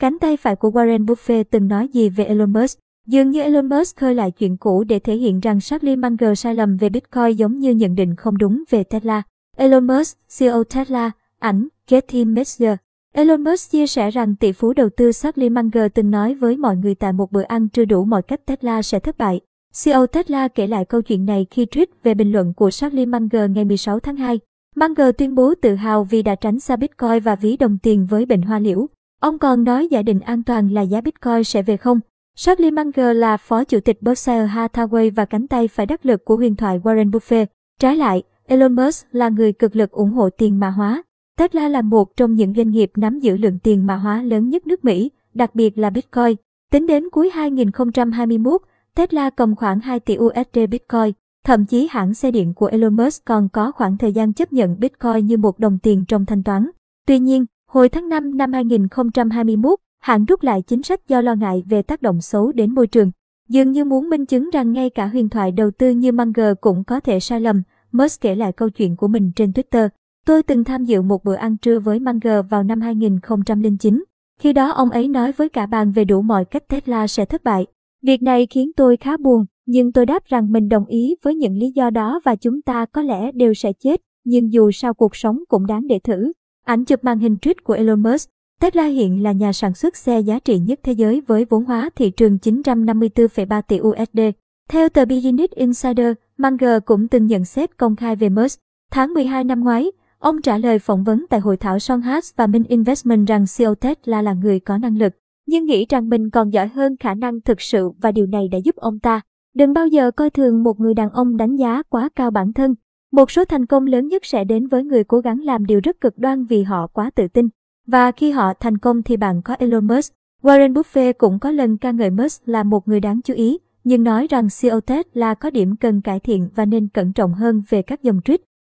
Cánh tay phải của Warren Buffett từng nói gì về Elon Musk? Dường như Elon Musk khơi lại chuyện cũ để thể hiện rằng Charlie Munger sai lầm về Bitcoin giống như nhận định không đúng về Tesla. Elon Musk, CEO Tesla, ảnh, Getty Messenger. Elon Musk chia sẻ rằng tỷ phú đầu tư Charlie Munger từng nói với mọi người tại một bữa ăn chưa đủ mọi cách Tesla sẽ thất bại. CEO Tesla kể lại câu chuyện này khi tweet về bình luận của Charlie Munger ngày 16 tháng 2. Munger tuyên bố tự hào vì đã tránh xa Bitcoin và ví đồng tiền với bệnh hoa liễu. Ông còn nói giả định an toàn là giá Bitcoin sẽ về không. Charlie Munger là phó chủ tịch Berkshire Hathaway và cánh tay phải đắc lực của huyền thoại Warren Buffett. Trái lại, Elon Musk là người cực lực ủng hộ tiền mã hóa. Tesla là một trong những doanh nghiệp nắm giữ lượng tiền mã hóa lớn nhất nước Mỹ, đặc biệt là Bitcoin. Tính đến cuối 2021, Tesla cầm khoảng 2 tỷ USD Bitcoin. Thậm chí hãng xe điện của Elon Musk còn có khoảng thời gian chấp nhận Bitcoin như một đồng tiền trong thanh toán. Tuy nhiên, hồi tháng 5 năm 2021, hãng rút lại chính sách do lo ngại về tác động xấu đến môi trường. Dường như muốn minh chứng rằng ngay cả huyền thoại đầu tư như Munger cũng có thể sai lầm, Musk kể lại câu chuyện của mình trên Twitter. Tôi từng tham dự một bữa ăn trưa với Munger vào năm 2009. Khi đó ông ấy nói với cả bàn về đủ mọi cách Tesla sẽ thất bại. Việc này khiến tôi khá buồn, nhưng tôi đáp rằng mình đồng ý với những lý do đó và chúng ta có lẽ đều sẽ chết, nhưng dù sao cuộc sống cũng đáng để thử. Ảnh chụp màn hình tweet của Elon Musk. Tesla hiện là nhà sản xuất xe giá trị nhất thế giới với vốn hóa thị trường 954,3 tỷ USD. Theo tờ Business Insider, Munger cũng từng nhận xét công khai về Musk. Tháng 12 năm ngoái, ông trả lời phỏng vấn tại hội thảo Sonhas và Minh Investment rằng CEO Tesla là người có năng lực, nhưng nghĩ rằng mình còn giỏi hơn khả năng thực sự và điều này đã giúp ông ta. Đừng bao giờ coi thường một người đàn ông đánh giá quá cao bản thân. Một số thành công lớn nhất sẽ đến với người cố gắng làm điều rất cực đoan vì họ quá tự tin. Và khi họ thành công thì bạn có Elon Musk. Warren Buffett cũng có lần ca ngợi Musk là một người đáng chú ý, nhưng nói rằng CEO Tesla có điểm cần cải thiện và nên cẩn trọng hơn về các dòng tweet.